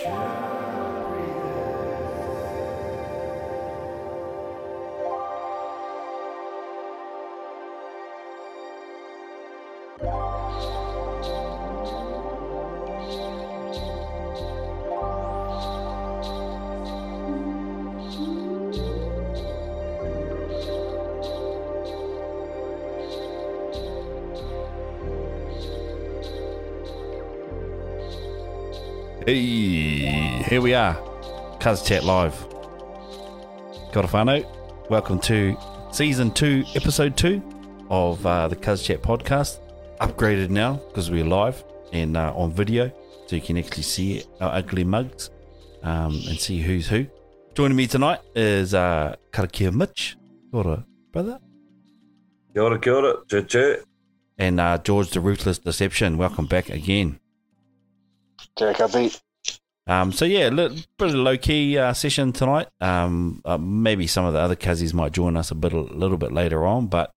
Yeah. Hey, here we are, Cuz Chat Live. Got a whānau. Welcome to season two, episode two of uh, the Cuz Chat podcast. Upgraded now because we're live and uh, on video, so you can actually see our ugly mugs um, and see who's who. Joining me tonight is uh, Karakia Mitch, Kia ora, brother, Kia ora, kia ora, chut chut. and uh, George the Ruthless Deception. Welcome back again. Jack, I beat. Um, so yeah, a little bit of low key uh, session tonight. Um, uh, maybe some of the other cuzzies might join us a bit, a little bit later on, but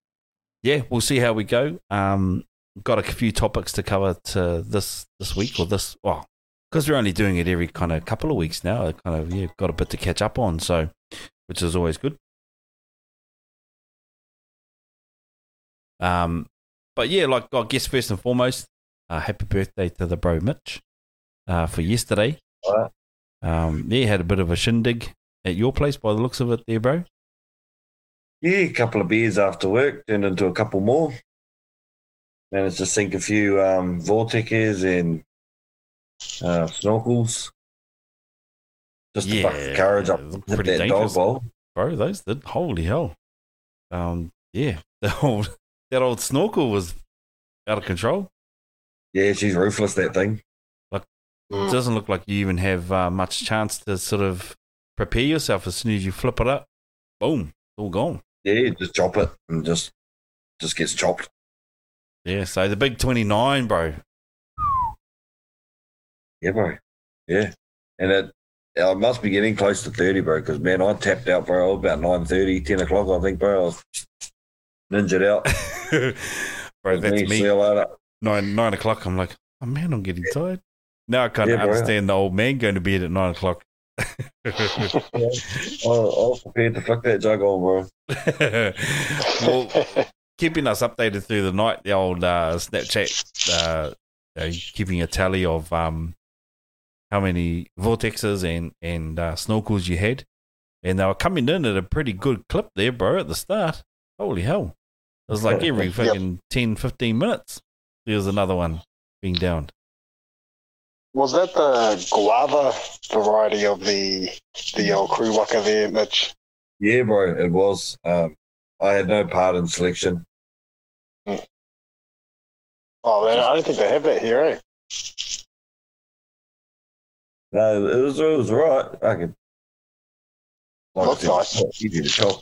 yeah, we'll see how we go. Um, got a few topics to cover to this this week or this. Well, because we're only doing it every kind of couple of weeks now. I kind of yeah, got a bit to catch up on, so which is always good. Um, but yeah, like I guess first and foremost, uh, happy birthday to the bro Mitch uh, for yesterday. Um, yeah, had a bit of a shindig at your place by the looks of it, there, bro. Yeah, a couple of beers after work turned into a couple more. Managed to sink a few um, vortexes and uh, snorkels. Just to buck the courage up that dog bowl. bro. Those did holy hell. Um, yeah, the old that old snorkel was out of control. Yeah, she's ruthless, that thing. It doesn't look like you even have uh, much chance to sort of prepare yourself as soon as you flip it up. Boom, it's all gone. Yeah, just chop it and just just gets chopped. Yeah, so the big twenty nine, bro. Yeah, bro. Yeah. And it, I must be getting close to 30, bro, because, man, I tapped out, bro, about 9.30, 10 o'clock, I think, bro. I was ninjaed out. bro, that's me. you later. nine nine o'clock. I'm like, oh man, I'm getting tired. Now I kind of Yeah, bro. understand the old man going to bed at nine o'clock. I, I was prepared to flick that jug on, bro. well, keeping us updated through the night, the old uh, Snapchat, uh, uh, keeping a tally of um, how many vortexes and and uh, snorkels you had, and they were coming in at a pretty good clip there, bro. At the start, holy hell, it was like every fucking 10, 15 minutes. There was another one being downed. Was that the guava variety of the the old crew waka there, Mitch? Yeah, bro, it was. Um, I had no part in selection. Oh man, I don't think they have that here, eh? No, it was it was right. I could. like Looks nice. Easy to chop.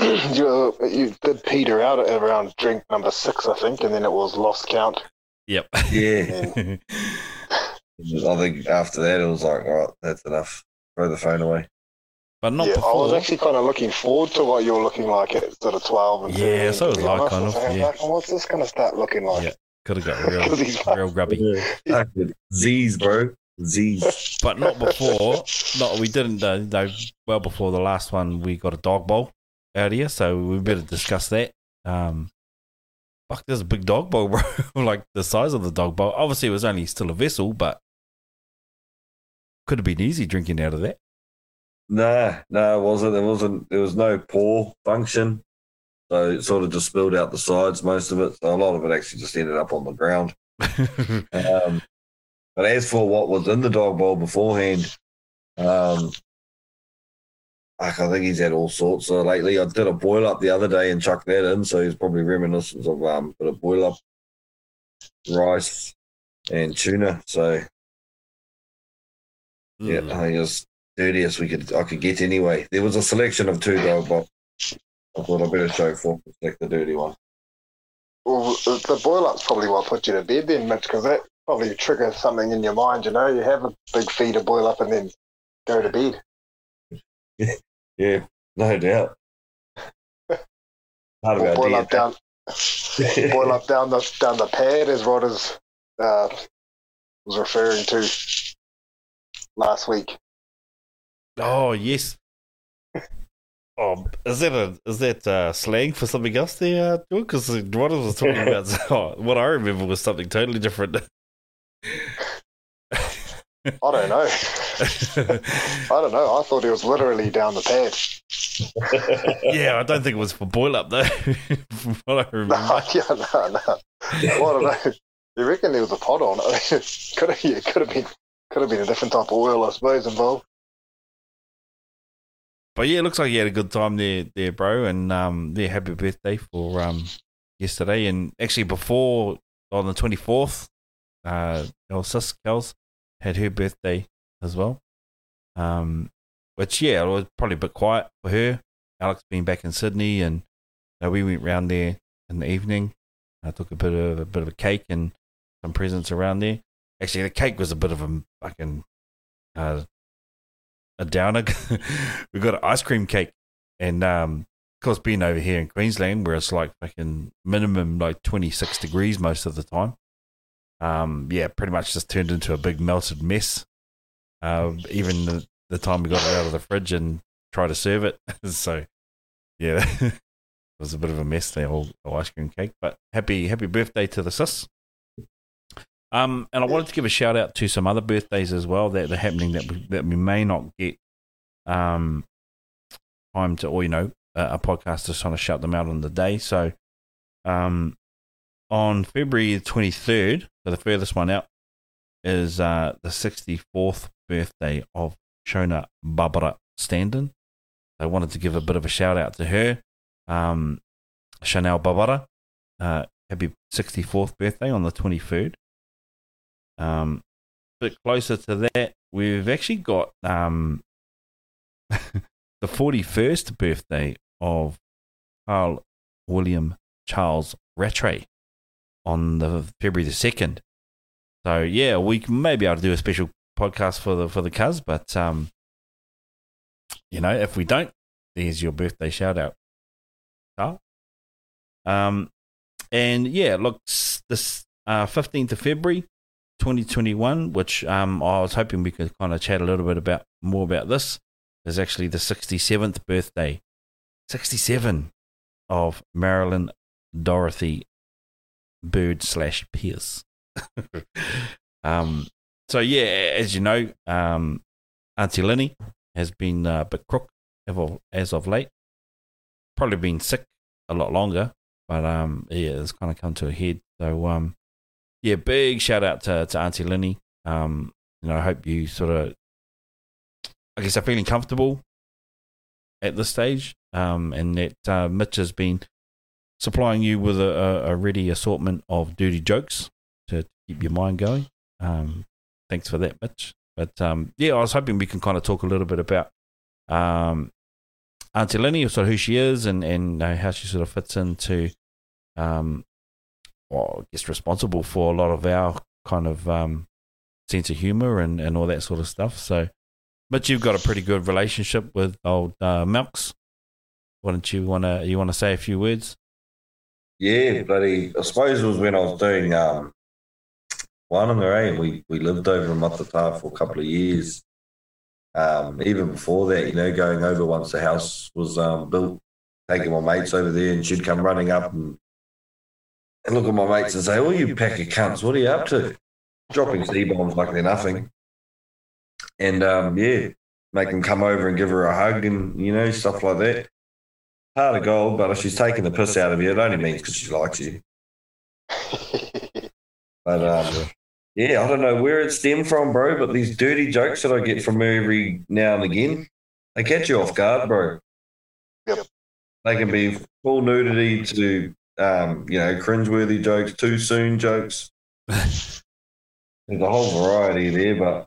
you you did peter out at around drink number six, I think, and then it was lost count. Yep. Yeah, I think after that it was like, all right, that's enough. Throw the phone away. but not yeah, I was actually kind of looking forward to what you were looking like at sort of twelve and Yeah, 13, so to was I, honest. kind was of, like, yeah. What's this going to start looking like? Yeah. Could have got real, 'Cause he's real grubby. Fucking Z's, bro. Z's. but not before. No, we didn't. Uh, no, well before the last one, we got a dog bowl out here, so we better discuss that. Um, fuck, there's a big dog bowl, bro. like the size of the dog bowl. Obviously, it was only still a vessel, but could have been easy drinking out of that. Nah, no, it wasn't. There wasn't. There was no pour function, so it sort of just spilled out the sides. Most of it. So a lot of it actually just ended up on the ground. Um, but as for what was in the dog bowl beforehand, um, I think he's had all sorts. So lately, I did a boil up the other day and chucked that in. So he's probably reminiscent of um, a bit of boil up rice and tuna. So yeah, Mm. I think it was dirtiest we could I could get anyway. There was a selection of two though, but I thought I better show for select the dirty one. Well, the boil up's probably what put you to bed then, Mitch, because that probably triggers something in your mind. You know, you have a big feed of boil up and then go to bed. Yeah, no doubt. Part of Or our boil up down, boil up down the down the pad as well as uh, was referring to last week. Oh yes. Oh, is that a is that uh, slang for something else there, uh, Because what I was talking about, what I remember was something totally different. I don't know. I don't know. I thought he was literally down the pad. yeah, I don't think it was for boil up though. from what I remember. No, yeah, no, no. I don't know. You reckon there was a pot on it? could have, yeah, could have been, could have been a different type of oil, I suppose, involved. But yeah, it looks like you had a good time there, there, bro. And um, yeah, happy birthday for um yesterday. And actually, before on the twenty fourth, uh, Kels had her birthday as well. Um, which yeah, it was probably a bit quiet for her. Alex being back in Sydney, and you know, we went round there in the evening. I took a bit of a bit of a cake and some presents around there. Actually, the cake was a bit of a fucking uh, a downer. we got an ice cream cake, and um, of course, being over here in Queensland, where it's like fucking minimum like twenty six degrees most of the time. Um, yeah, pretty much just turned into a big melted mess. Uh, even the, the time we got it out of the fridge and tried to serve it, so yeah, it was a bit of a mess. The whole, ice cream cake, but happy happy birthday to the sis. Um, and I wanted to give a shout out to some other birthdays as well that are happening that we, that we may not get um, time to, or you know, a, a podcast to kind of shout them out on the day. So, um, on February twenty third, so the furthest one out is uh, the sixty fourth birthday of Shona Barbara Standen. I wanted to give a bit of a shout out to her, um, Chanel Barbara. Uh, happy 64th birthday on the 23rd. Um, a bit closer to that, we've actually got um, the 41st birthday of Carl William Charles Rattray on the February the 2nd. So yeah, we may be able to do a special podcast for the for the cuz, but um, you know, if we don't, there's your birthday shout out. Carl. Um, and yeah, look, this uh, 15th of February, 2021, which um, I was hoping we could kind of chat a little bit about more about this, is actually the 67th birthday, 67 of Marilyn Dorothy Bird slash Pierce. um, so yeah, as you know, um, Auntie Lenny has been uh, a bit crook as of late. Probably been sick a lot longer, but um, yeah, it's kind of come to a head. So um, yeah, big shout out to, to Auntie Lenny. Um, you know, I hope you sort of, I guess, are feeling comfortable at this stage, um, and that uh, Mitch has been supplying you with a, a, ready assortment of dirty jokes to keep your mind going. Um, thanks for that, Mitch. But um, yeah, I was hoping we can kind of talk a little bit about um, Auntie Lenny, sort of who she is, and and uh, how she sort of fits into um, well, I guess responsible for a lot of our kind of um, sense of humor and, and all that sort of stuff. So, but you've got a pretty good relationship with old uh, Melks. Why don't you want to you want to say a few words? Yeah, bloody. I suppose it was when I was doing um, one on the We we lived over in Matata for a couple of years. Um, even before that, you know, going over once the house was um, built, taking my mates over there, and she'd come running up and and look at my mates and say, "Oh, you pack of cunts! What are you up to?" Dropping C bombs like they're nothing, and um, yeah, make them come over and give her a hug and you know stuff like that. Heart of gold, but if she's taking the piss out of you, it only means because she likes you. but um, yeah, I don't know where it stemmed from, bro. But these dirty jokes that I get from her every now and again, they catch you off guard, bro. Yep. They can be full nudity to um, you know, cringeworthy jokes, too soon jokes. There's a whole variety there, but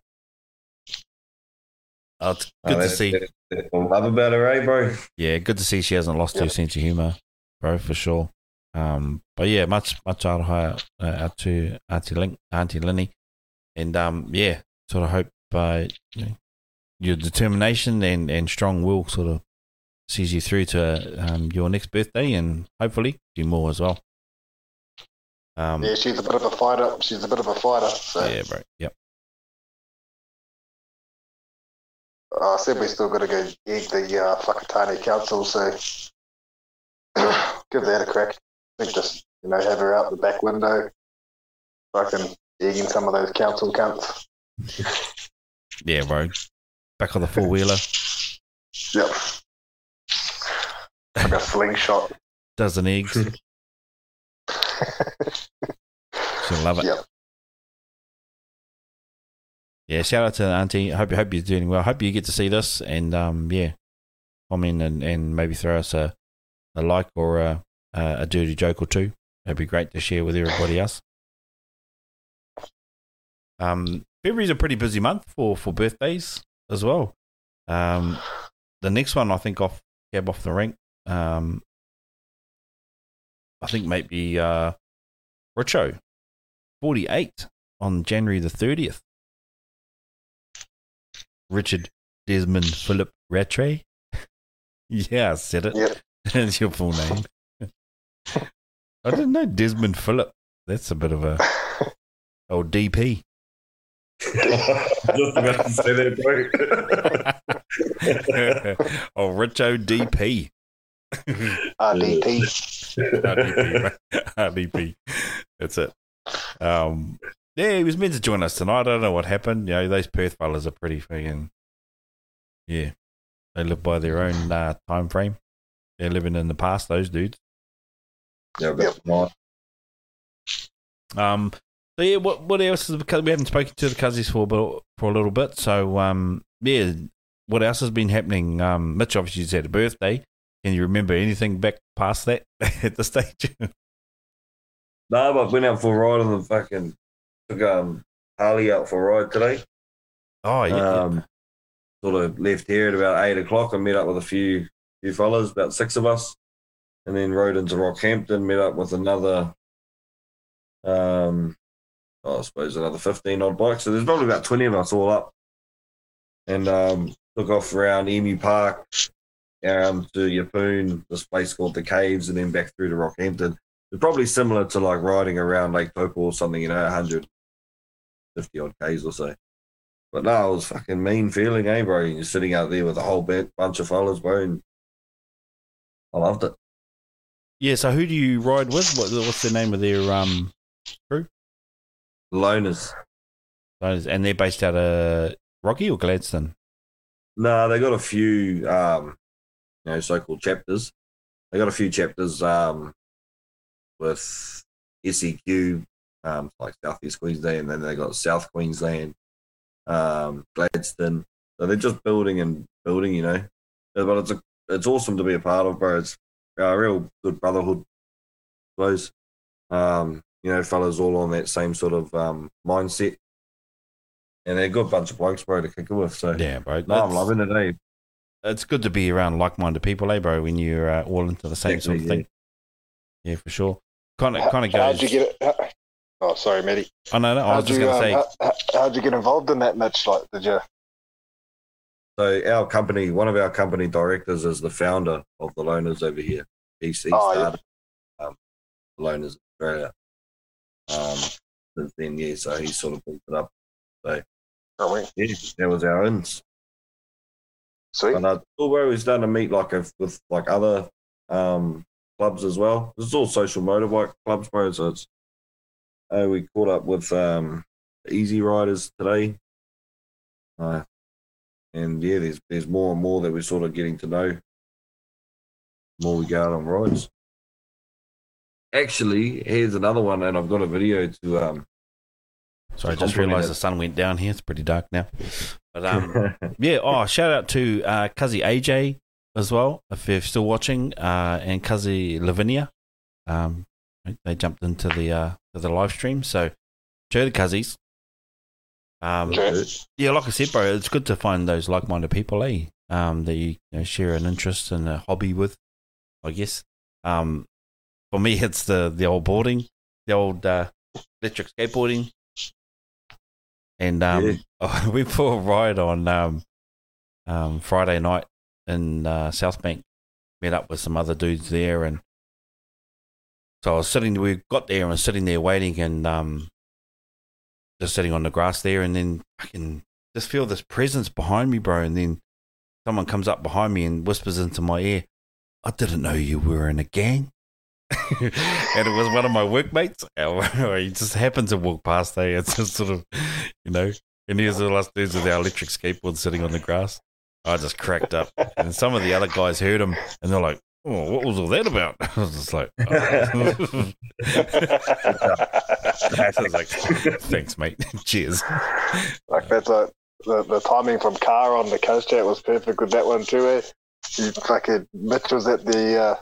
oh, it's good to see. That's what I love about her, eh, bro? Yeah, good to see she hasn't lost her sense of humour, bro, for sure. Um, but yeah, much much aroha uh, out to Auntie, Link, Auntie Linny, and um, yeah, sort of hope uh, you know, your determination and, and strong will sort of sees you through to um, your next birthday and hopefully do more as well. Um, Yeah, she's a bit of a fighter. She's a bit of a fighter. So yeah, bro. Yep. I said we still got to go egg the uh, Whakatane Council, so give that a crack. I think just you know have her out the back window, fucking egging some of those council cunts. Yeah, bro. Back on the four wheeler. Yep. Like a slingshot. Dozen eggs. She'll love it. Yep. Yeah, shout out to Auntie. Hope hope you're doing well. Hope you get to see this and um yeah, comment and, and maybe throw us a, a like or a, a a dirty joke or two. That'd be great to share with everybody else. Um, February's a pretty busy month for for birthdays as well. Um, the next one I think off cab off the rank. Um, I think maybe uh, Richo, forty eight on January the thirtieth. Richard Desmond Philip Rattray. yeah, I said it. Yep. That's your full name. I didn't know Desmond Philip. That's a bit of a old DP. Just about to say that, bro. oh, Richo DP. RDP. RDP. RDP. That's it. Um, yeah, he was meant to join us tonight. I don't know what happened. You know, those Perth fellas are pretty friggin' yeah. They live by their own uh, time frame. They're living in the past. Those dudes. yeah, but mine. Um, so yeah, what what else is because we haven't spoken to the cousins for a for a little bit. So um, yeah, what else has been happening? Um, Mitch obviously just had a birthday. Can you remember anything back past that at the stage? No, but I've went out for a ride on the fucking took um Harley out for a ride today. oh yeah, Um, sort of left here at about eight o'clock. I met up with a few few fellas, about six of us, and then rode into Rockhampton. Met up with another, um, I suppose another fifteen odd bikes. So there's probably about twenty of us all up, and um, took off around Emu Park, um, to Yeppoon, this place called the Caves, and then back through to Rockhampton. It's probably similar to like riding around Lake Taupo or something, you know, 150 odd Ks or so. But no, it was fucking mean feeling, eh, bro? You're sitting out there with a whole bit, bunch of fellas, bro, and I loved it. yeah. So who do you ride with? What, what's the name of their um? Crew? Loners. those- And they're based out of Rocky or Gladstone. No, they got a few, um, you know, so-called chapters. They got a few chapters um, with SEQ, um, like Southeast Queensland, and then they got South Queensland, um, Gladstone. So they're just building and building, you know. But it's a, it's awesome to be a part of, bro. It's a real good brotherhood, I suppose. Um, you know, fellas all on that same sort of um, mindset. And they're a good bunch of blokes, bro, to kick it with. So Yeah, bro. no, I'm loving it, eh? It's good to be around like-minded people, eh, bro? When you're uh, all into the same sort of Exactly, thing. Yeah, for sure. Kind of, How- kind of How'd goes. you get it? How- Oh, sorry, Matty. Oh no, no. I was How'd just you, gonna um, say. how, how- how'd you get involved in that, Mitch? Like, did you? So our company, one of our company directors is the founder of the Loners over here. He's, he Oh, yeah. started um, the Loners Australia. Um, since then, yeah, so he sort of built it up. So Oh, wait. Yeah, that was our ins. Sweet. And uh, cool, bro, we're starting to meet like a, with like other um, clubs as well. This is all social motorbike clubs, bro. So it's uh, we caught up with um, Easy Riders today, uh, and yeah, there's there's more and more that we're sort of getting to know. The more we go out on rides. Actually, here's another one, and I've got a video to um. Sorry, I just realised the sun went down here. It's pretty dark now. But um, yeah. Oh, shout out to uh, Cuzzy AJ as well, if you're still watching, uh, and Cuzzy Lavinia. Um, they jumped into the uh, to the live stream. So, to the Cuzzies. Um, yeah, like I said, bro, it's good to find those like-minded people, eh? Um, that you, you know, share an interest and a hobby with. I guess. Um, for me, it's the the old boarding, the old uh, electric skateboarding, and um, we went for a ride on um, um, Friday night in uh, South Bank. Met up with some other dudes there, and So I was sitting. We got there and was sitting there waiting, and um, just sitting on the grass there, and then I can just feel this presence behind me, bro. And then someone comes up behind me and whispers into my ear, "I didn't know you were in a gang." and it was one of my workmates. he just happened to walk past. There, it's just sort of, you know, and here's the last dudes with our electric skateboard sitting on the grass. I just cracked up, and some of the other guys heard him, and they're like, "Oh, what was all that about?" I was just like, oh. I was like, "Thanks, mate. Cheers." Like that's a the, the timing from Car on the coast chat was perfect with that one too. Eh? You fucking Mitch was at the uh,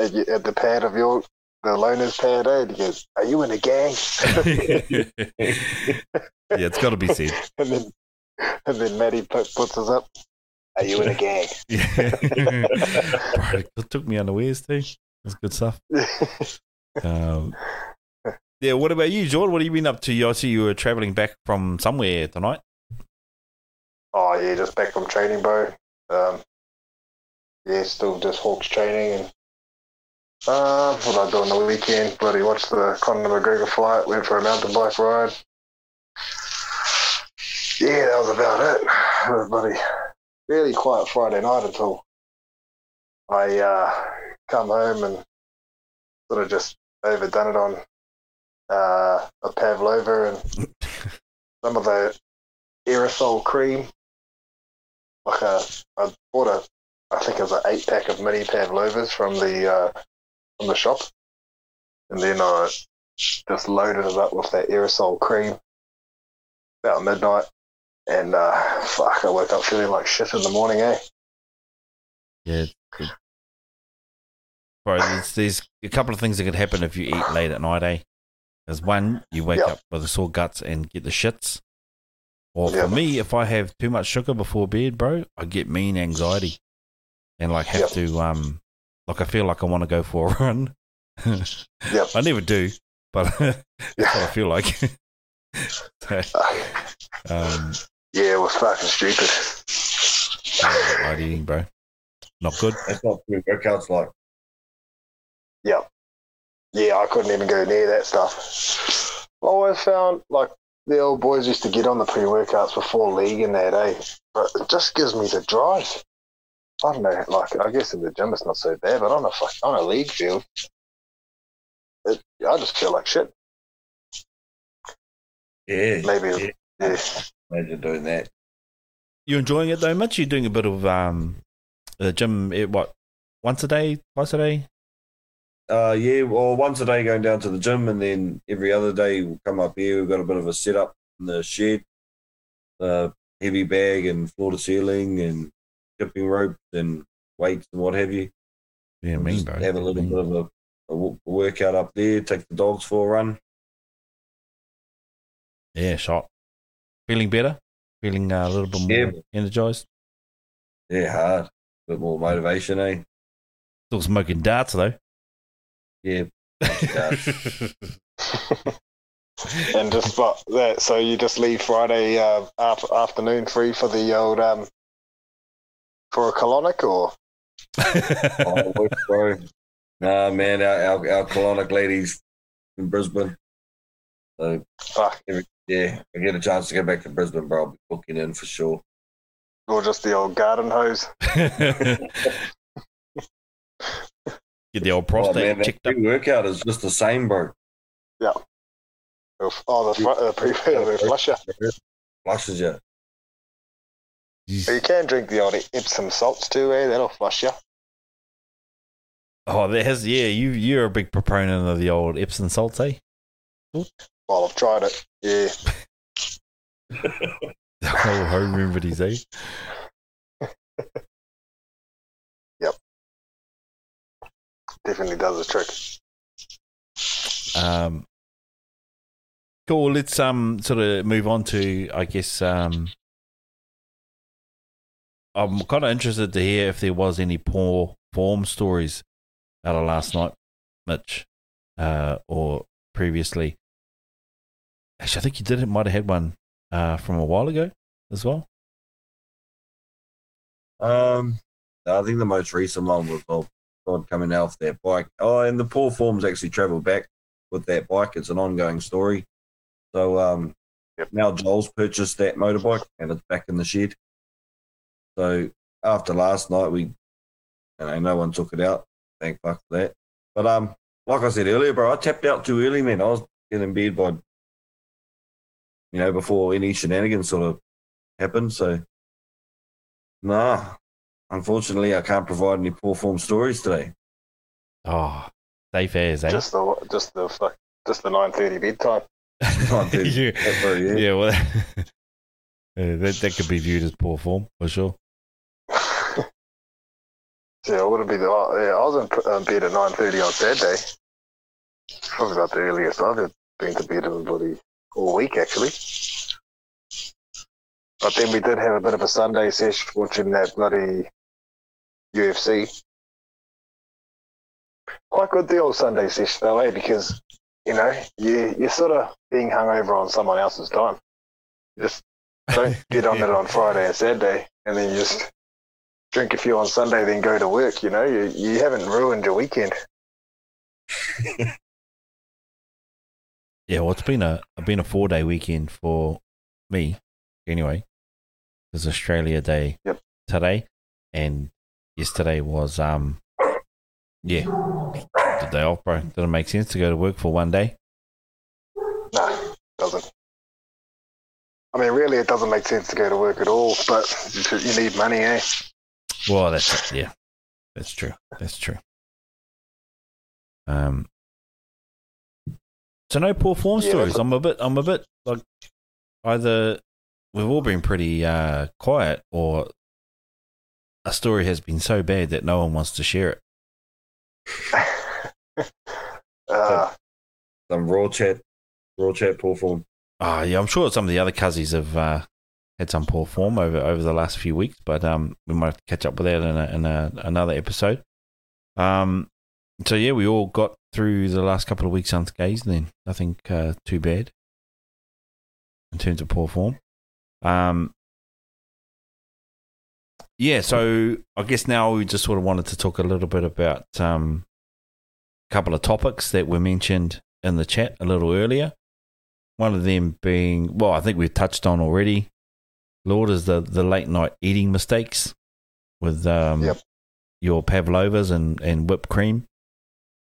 at, at the pad of your the Loners pad. Eh? And he goes, "Are you in a gang?" yeah, it's got to be said. and then and then put, puts us up. Are you in a gang? Yeah. Bro, it took me unawares too. That's good stuff. Um, yeah, what about you, Jordan? What have you been up to? I see you were traveling back from somewhere tonight. Oh yeah, just back from training, bro. Um, yeah, still just Hawks training and uh, what I do on the weekend. Bloody watched the Conor McGregor fight. Went for a mountain bike ride. Yeah, that was about it. It was bloody really quiet Friday night until I uh, come home and sort of just overdone it on uh, a pavlova and some of the aerosol cream. Like a I bought a I think it was an eight pack of mini pavlovas from the uh, from the shop, and then I just loaded it up with that aerosol cream about midnight, and uh, fuck, I woke up feeling like shit in the morning, eh? Yeah. Bro, there's, there's a couple of things that could happen if you eat late at night, eh? There's one, you wake Yeah. up with a sore guts and get the shits. Or for Yeah. me, if I have too much sugar before bed, bro, I get mean anxiety. And like have Yep. to um like I feel like I want to go for a run. Yep. I never do, but that's what I feel like. so, um yeah, it was fucking stupid. yeah, light eating, bro. Not good. That's not good. workouts like. Yep. Yeah, I couldn't even go near that stuff. I always found like the old boys used to get on the pre workouts before league and that, eh? But it just gives me the drive. I don't know, like I guess in the gym it's not so bad, but on a fuck on a league field, it, I just feel like shit. Yeah. Maybe, yeah. yeah. Imagine doing that. You enjoying it though much? You're doing a bit of um the gym eh, what once a day, twice a day? Uh, yeah, well, once a day going down to the gym, and then every other day we'll come up here. We've got a bit of a setup in the shed, uh, heavy bag and floor to ceiling and skipping ropes and weights and what have you. Yeah, mean, just bro. Have a little Mean. bit of a, a workout up there. Take the dogs for a run. Yeah, shot. Feeling better? Feeling uh, a little bit more Yeah. energized? Yeah, hard. A bit more motivation, eh? Still smoking darts though. Yeah. And just but that, so you just leave Friday uh, af- afternoon free for the old um for a colonic or oh, look, bro. Nah, man, our, our, our colonic ladies in Brisbane. So, fuck yeah, I get a chance to go back to Brisbane, bro. I'll be booking in for sure. or just the old garden hose. Get the old Oh, prostate man, that checked up. workout is just the same, bro. Yeah. Oh, the, fr- uh, pre- the flusher. Flushes you. But you can drink the old Epsom salts too, eh? That'll flush you. Oh, that has yeah. You you're a big proponent of the old Epsom salts, eh? Well, I've tried it. Yeah. The whole home remedies, eh? Yep. Definitely does the trick. Um, cool. Let's um sort of move on to I guess um. I'm kind of interested to hear if there was any poor form stories out of last night, Mitch, uh, or previously. Actually, I think you did. It might have had one uh, from a while ago as well. Um, I think the most recent one was of Rod coming off that bike. Oh, and the poor form's actually travelled back with that bike. It's an ongoing story. So um, Yep. now Joel's purchased that motorbike and it's back in the shed. So after last night, we, you know, no one took it out. Thank fuck for that. But um, like I said earlier, bro, I tapped out too early, man. I was getting in bed by, you know, before any shenanigans sort of happened. So, nah, unfortunately, I can't provide any poor form stories today. Oh, safe as, eh? just the just the fuck just the nine thirty bedtime. Can't do yeah. that for you. yeah, well, yeah, that, that could be viewed as poor form for sure. Yeah, it would have been. Oh, yeah, I was in um, bed at nine thirty on Saturday. Probably about the earliest I've ever been to bed in bloody all week, actually. But then we did have a bit of a Sunday sesh watching that bloody UFC. Quite good the old Sunday sesh though, eh? Because you know you you're sort of being hung over on someone else's time. You just don't get on it on Friday and Saturday, and then you just drink a few on Sunday, then go to work. You know, you you haven't ruined your weekend. Yeah, well, it's been a it's been a four day weekend for me, anyway. It's Australia Day Yep. today, and yesterday was um, yeah, the day off, bro. Doesn't make sense to go to work for one day. No, doesn't. I mean, really, it doesn't make sense to go to work at all. But you you need money, eh? Well, that's yeah, that's true. That's true. Um, so no poor form Yeah, stories. I'm a bit. I'm a bit like either we've all been pretty uh, quiet, or a story has been so bad that no one wants to share it. uh, Some raw chat, raw chat poor form. Ah, yeah, I'm sure some of the other cousins have uh, had some poor form over over the last few weeks, but um, we might have to catch up with that in, a, in a, another episode. Um, so yeah, we all got through the last couple of weeks unscathed. Then nothing uh, too bad in terms of poor form. Um, yeah, so I guess now we just sort of wanted to talk a little bit about um, a couple of topics that were mentioned in the chat a little earlier. One of them being, well, I think we've touched on already. Lord is the, the late night eating mistakes with um, Yep. your pavlovas and, and whipped cream.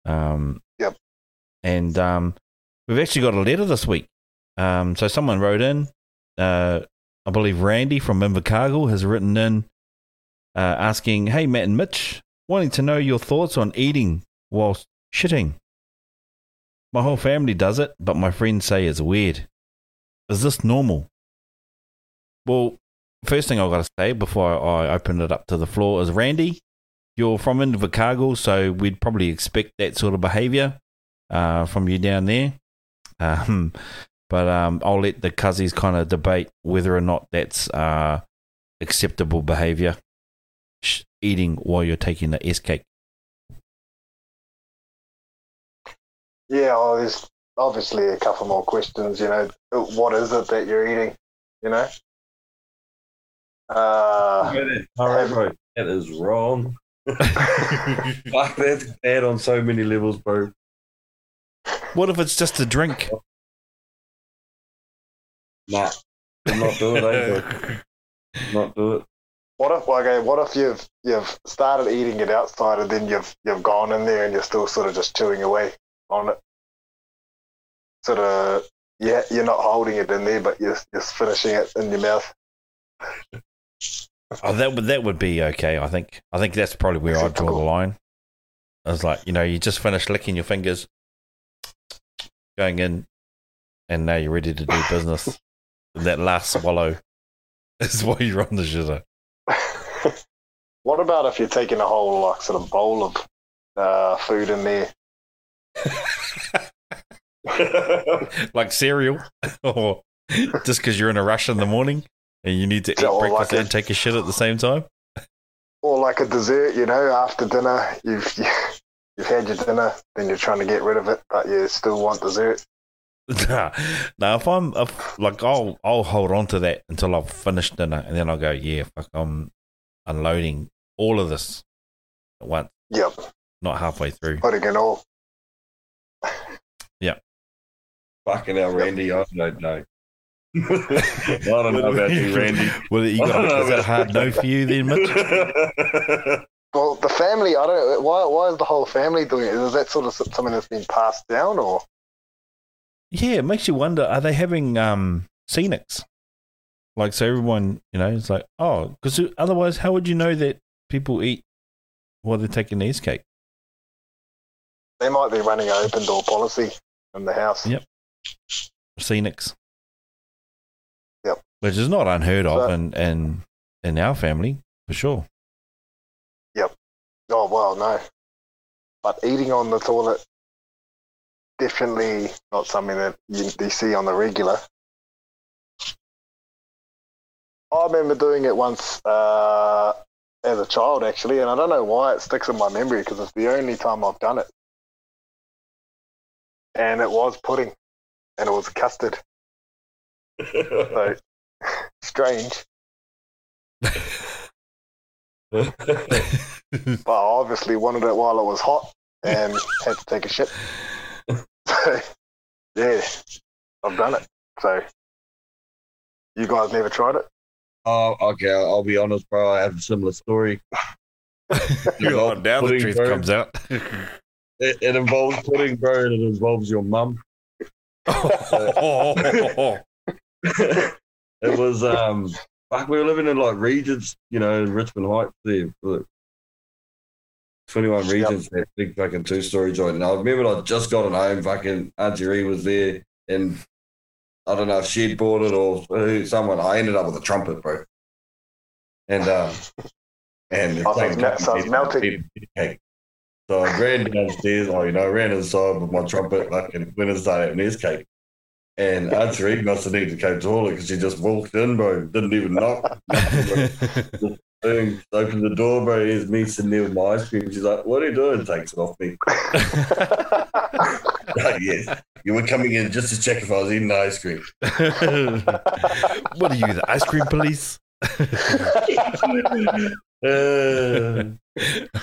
Um, Yep. And um, we've actually got a letter this week. Um, so someone wrote in, uh, I believe Randy from Invercargill has written in uh, asking, Hey, Matt and Mitch, wanting to know your thoughts on eating whilst shitting. My whole family does it, but my friends say it's weird. Is this normal? Well, first thing I've got to say before I open it up to the floor is Randy, you're from Invercargill, so we'd probably expect that sort of behaviour uh, from you down there. Um, but um, I'll let the cuzzies kind of debate whether or not that's uh, acceptable behaviour. Eating while you're taking the S cake. yeah, oh, there's obviously a couple more questions. You know, what is it that you're eating? You know. Uh, All right, bro. That is wrong. Fuck, that's bad on so many levels, bro. What if it's just a drink? Nah, I'm not doing it, eh. Not do it. what if okay? What if you've you've started eating it outside and then you've you've gone in there and you're still sort of just chewing away on it? Sort of, yeah, you're not holding it in there, but you're you're finishing it in your mouth. Oh, that would that would be okay. I think. I think that's probably where I draw the line. I was like, you know, you just finished licking your fingers, going in, and now you're ready to do business. And that last swallow is why you're on the shitter. what about if you're taking a whole like sort of bowl of uh, food in there? like cereal, or just because you're in a rush in the morning and you need to eat breakfast like a- and take a shit at the same time. or like a dessert, you know, after dinner, you've you've had your dinner, then you're trying to get rid of it, but you still want dessert. Nah, now if I'm if, like, I'll I'll hold on to that until I've finished dinner, and then I'll go, yeah, fuck, I'm unloading all of this at once. Yep. not halfway through. putting it all. Yep. Fucking hell, Randy. I don't know. I don't know about you, Randy. Well, you got, is that a hard no for you then, Mitch? Well, the family, I don't. Why? Why is the whole family doing it? Is that sort of something that's been passed down, or Yeah, it makes you wonder: Are they having um scenics? Like, so everyone, you know, it's like, oh, because otherwise, how would you know that people eat while they're taking these cake? they might be running an open door policy in the house? Yep. Scenics. Yep. Which is not unheard of, So- and and in our family for sure. Yep. Oh well, no. But eating on the toilet definitely not something that you, you see on the regular. I remember doing it once uh, as a child, actually, and I don't know why it sticks in my memory because it's the only time I've done it. And it was pudding, and it was custard. So strange, but I obviously wanted it while it was hot and had to take a shit. So, yeah, I've done it. So, you guys never tried it? oh, okay. I'll, I'll be honest, bro. I have a similar story. oh, now the Pudding, truth bro. comes out. It, it involves pudding, bro, and it involves your mum. It was um like we were living in like regions, you know, in Richmond Heights there. for 21 regions, that big fucking two story joint. And I remember I just got home, fucking Auntie Ree was there, and I don't know if she'd bought it or who- someone. I ended up with a trumpet, bro. And um, and so it's mel- so melting. So I ran downstairs, oh, you know, I ran inside with my trumpet, fucking went and started having his cake. And Auntie Ree must have needed to go to the toilet because she just walked in, bro. Didn't even knock. Boom, opened the door, bro. Here's me sitting there with my ice cream. She's like, What are you doing? Takes it off me. Like, yes. You were coming in just to check if I was eating the ice cream. what are you, the ice cream police? Uh,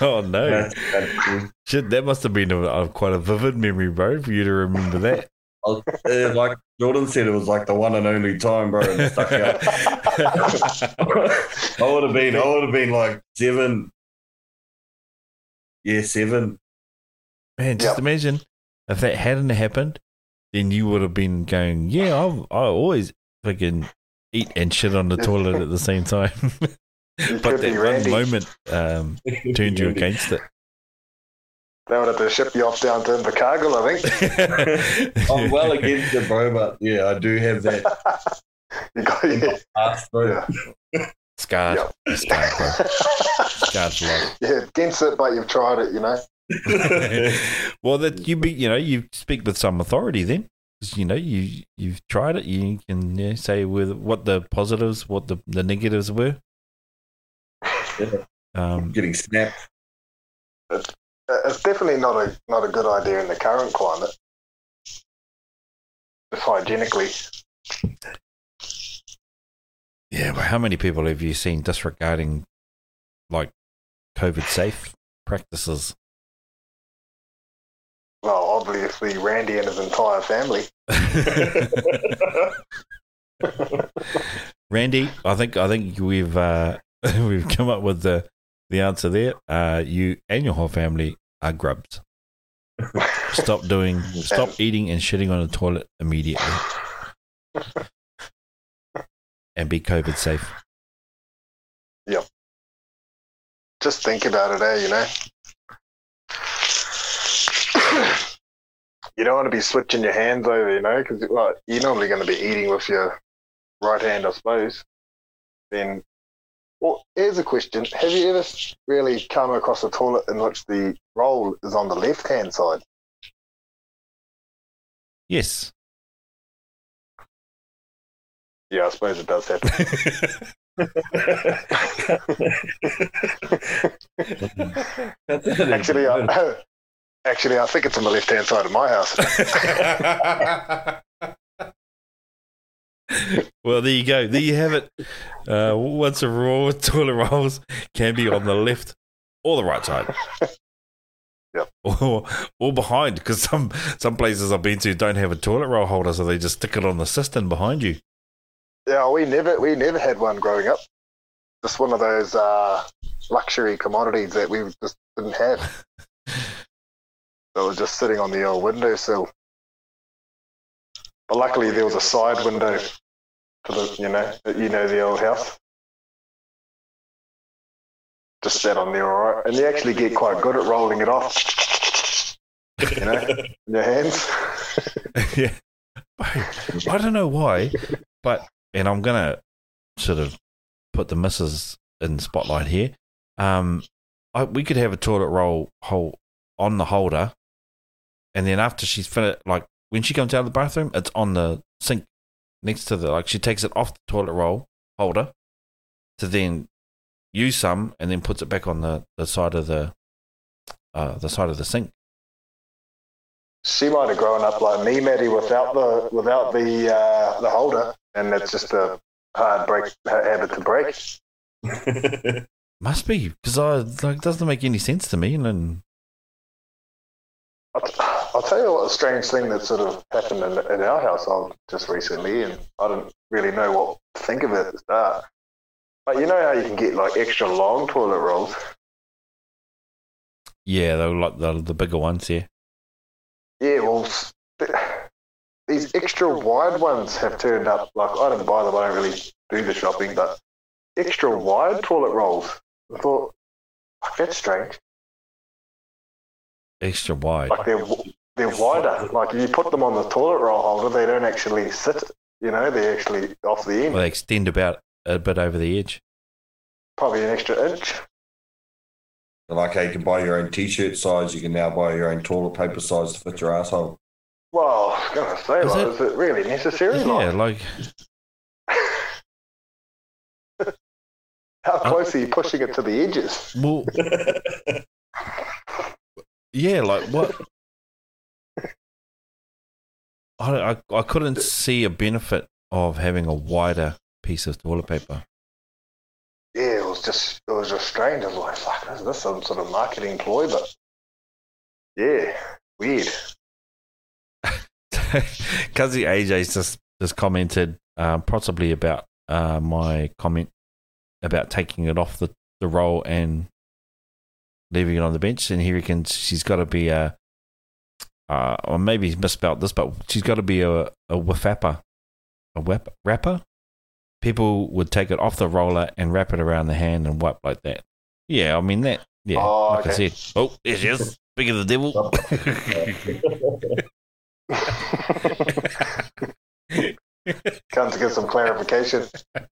oh no! that's- that's cool. Shit, that must have been a, a quite a vivid memory, bro, for you to remember that. I was- uh, like Jordan said, it was like the one and only time, bro. It stuck out. I would have been, I would have been like seven. Yeah, seven. Man, just Yep. imagine if that hadn't happened, then you would have been going, "Yeah, I I always fucking eat and shit on the toilet at the same time." But could that one moment um, turned you against it. They would have to ship you off down to Invercargill, I think. I'm well against it, bro, but yeah, I do have that you got, yeah. past, bro. Yeah. Scarred, Yep. scarred, bro. Scarred for life. yeah, against it, but you've tried it, you know. well, that you be, you know, you speak with some authority then. You know, you you've tried it. You can you know, say with what the positives, what the the negatives were. Yeah. Um, Getting snapped. It's definitely not a not a good idea in the current climate. Just hygienically. yeah, but how many people have you seen disregarding like COVID safe practices? Well, obviously, Randy and his entire family. Randy, I think I think we've uh, we've come up with the the answer there. Uh, you and your whole family are grubs. Stop doing, stop eating and shitting on the toilet immediately, and be COVID safe. Yep. Just think about it, eh? You know. you don't want to be switching your hands over, you know, because well, you're normally going to be eating with your right hand, I suppose. Then, well, here's a question: Have you ever really come across a toilet in which the roll is on the left-hand side? Yes. Yeah, I suppose it does happen. actually, I, actually, I think it's on the left-hand side of my house. well, there you go. There you have it. Uh, once a raw toilet rolls can be on the left or the right side. Yep. Or, or behind, because some, some places I've been to don't have a toilet roll holder, so they just stick it on the cistern behind you. Yeah, we never we never had one growing up. Just one of those uh, luxury commodities that we just didn't have. That was just sitting on the old windowsill. But luckily, there was a side window to the you know you know the old house. Just sat on there, all right, and you actually get quite good at rolling it off. You know, in your hands. yeah. I don't know why, but and I'm gonna sort of put the missus in the spotlight here. Um, I, we could have a toilet roll hole on the holder, and then after she's finished, like when she comes out of the bathroom, it's on the sink next to the like she takes it off the toilet roll holder to then use some, and then puts it back on the, the side of the uh, the side of the sink. she might have grown up like me, Maddie, without the without the uh, the holder, and it's just a hard break habit to break. Must be because I like doesn't make any sense to me, and then I'll, tell you what a strange thing that sort of happened in, in our household just recently, and I didn't really know what to think of it at the start. But you know how you can get like extra long toilet rolls? yeah, they were like the the bigger ones. Yeah, Yeah, well, these extra wide ones have turned up. Like I don't buy them. I don't really do the shopping, but extra wide toilet rolls. I thought, "Fuck, that's strange. extra wide. Like they're they're wider. Like you put them on the toilet roll holder, they don't actually sit. You know, they're actually off the end, Well, they extend about a bit over the edge. probably an extra inch. like how you can buy your own t-shirt size, you can now buy your own toilet paper size to fit your asshole. Well, I was gonna say, Is like, it- is it really necessary? Yeah, Like, like how um, close are you pushing it to the edges? well, yeah, like what? I, I I couldn't see a benefit of having a wider piece of toilet paper. Yeah, it was just it was just strange. I was like, fuck, is this some sort of marketing ploy? But yeah, weird. Cuzzy AJ's just just commented um, possibly about uh, my comment about taking it off the, the roll and leaving it on the bench, and here he reckons she's got to be a, uh, or maybe he's misspelled this, but she's got to be a a whiffapper, a whip, wrapper. People would take it off the roller and wrap it around the hand and wipe like that. Yeah, I mean that. Yeah, Oh, like I said. Oh, there she is. Speak of the devil. Come to get some clarification.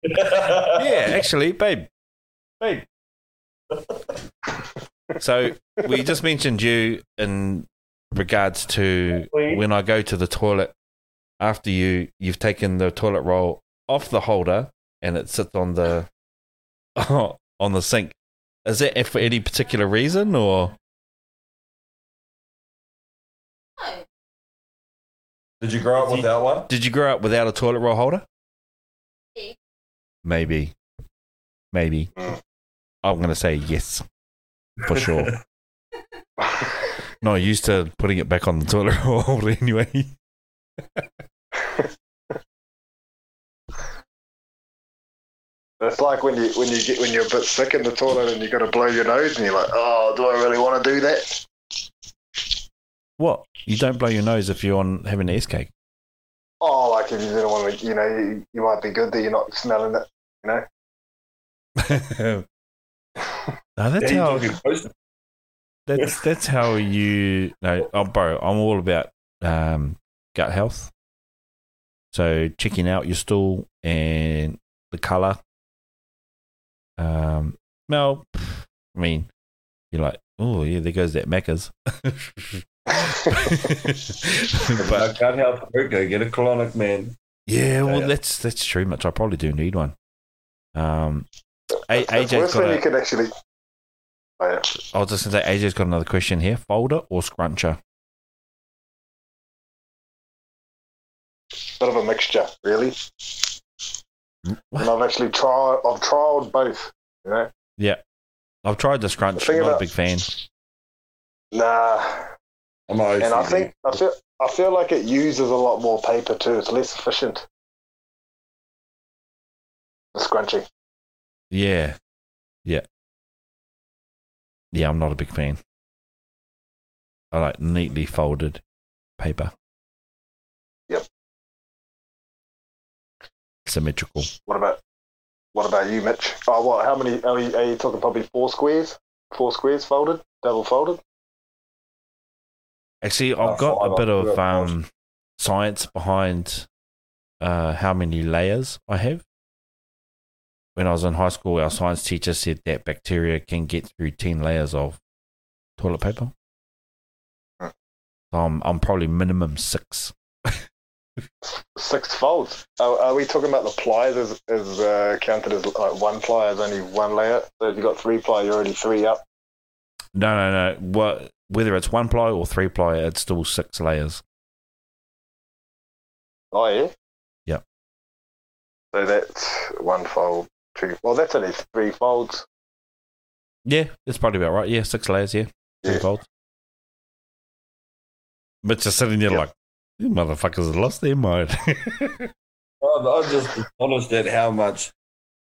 yeah, actually, babe, babe. So we just mentioned you in regards to when I go to the toilet after you you've taken the toilet roll off the holder and it sits on the on the sink. Is that for any particular reason or Did you grow up without one? did you grow up without a toilet roll holder? Yeah. Maybe. Maybe. Mm. I'm going to say yes. For sure. Not used to putting it back on the toilet roll anyway. It's like when you when you get when you're a bit sick in the toilet and you got to blow your nose and you're like, oh, do I really want to do that? What? You don't blow your nose if you're on having an S cake. Oh, like if you didn't want to, you know, you, you might be good that you're not smelling it. You know. no, that's Yeah, how that's that's how you no oh bro, I'm all about um gut health. So checking out your stool and the colour. Um I mean you're like, oh yeah, there goes that Macca's. But I can't help it, go get a colonic, man. Yeah, well, Yeah. that's that's true. Much I probably do need one. Um, A- That's- that's AJ's worse got a- you can actually. Oh, yeah. I was just gonna say AJ's got another question here: folder or scruncher? Bit of a mixture, really. And I've actually tried. I've tried both. You know. Yeah, I've tried the scrunch. The I'm not a big fan. Nah, I'm and I think I feel I feel like it uses a lot more paper too. It's less efficient. The scrunching. Yeah. Yeah. Yeah, I'm not a big fan. I like neatly folded paper. Yep. Symmetrical. What about what about you, Mitch? Oh, what? How many? Are you, are you talking probably four squares? Four squares folded, double folded. Actually, I've got a bit of um, science behind uh, how many layers I have. When I was in high school, our science teacher said that bacteria can get through 10 layers of toilet paper. So I'm, I'm probably minimum six. Six folds. Are, are we talking about the pliers as, as uh, counted as like one ply is only one layer? So if you got three ply, you're already three up. No, no, no. What, whether it's one ply or three ply, it's still six layers. Oh yeah. Yep. So that's one fold, two. Well, that's only three folds. Yeah, that's probably about right. Yeah, six layers. Yeah, three Yeah. folds. But just sitting there Yep. like, you motherfuckers have lost their mind. I'm, I'm just astonished at how much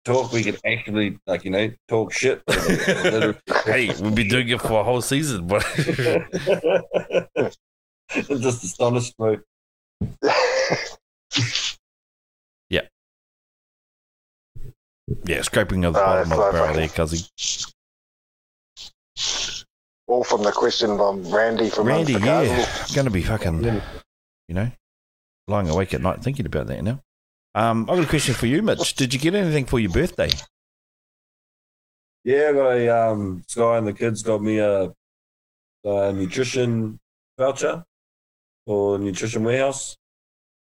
talk we can actually, like, you know, talk shit. hey, we've be doing it for a whole season, but I'm just astonished, bro. Yeah, scraping of the Oh, bottom of the barrel lovely. there, cuzzy. All from the question from Randy from Randy, Munster yeah, Castle. I'm gonna be fucking, you know, lying awake at night thinking about that now. Um, I've got a question for you, Mitch. Did you get anything for your birthday? Yeah, I got a um, Sky and the kids got me a, a nutrition voucher for Nutrition Warehouse.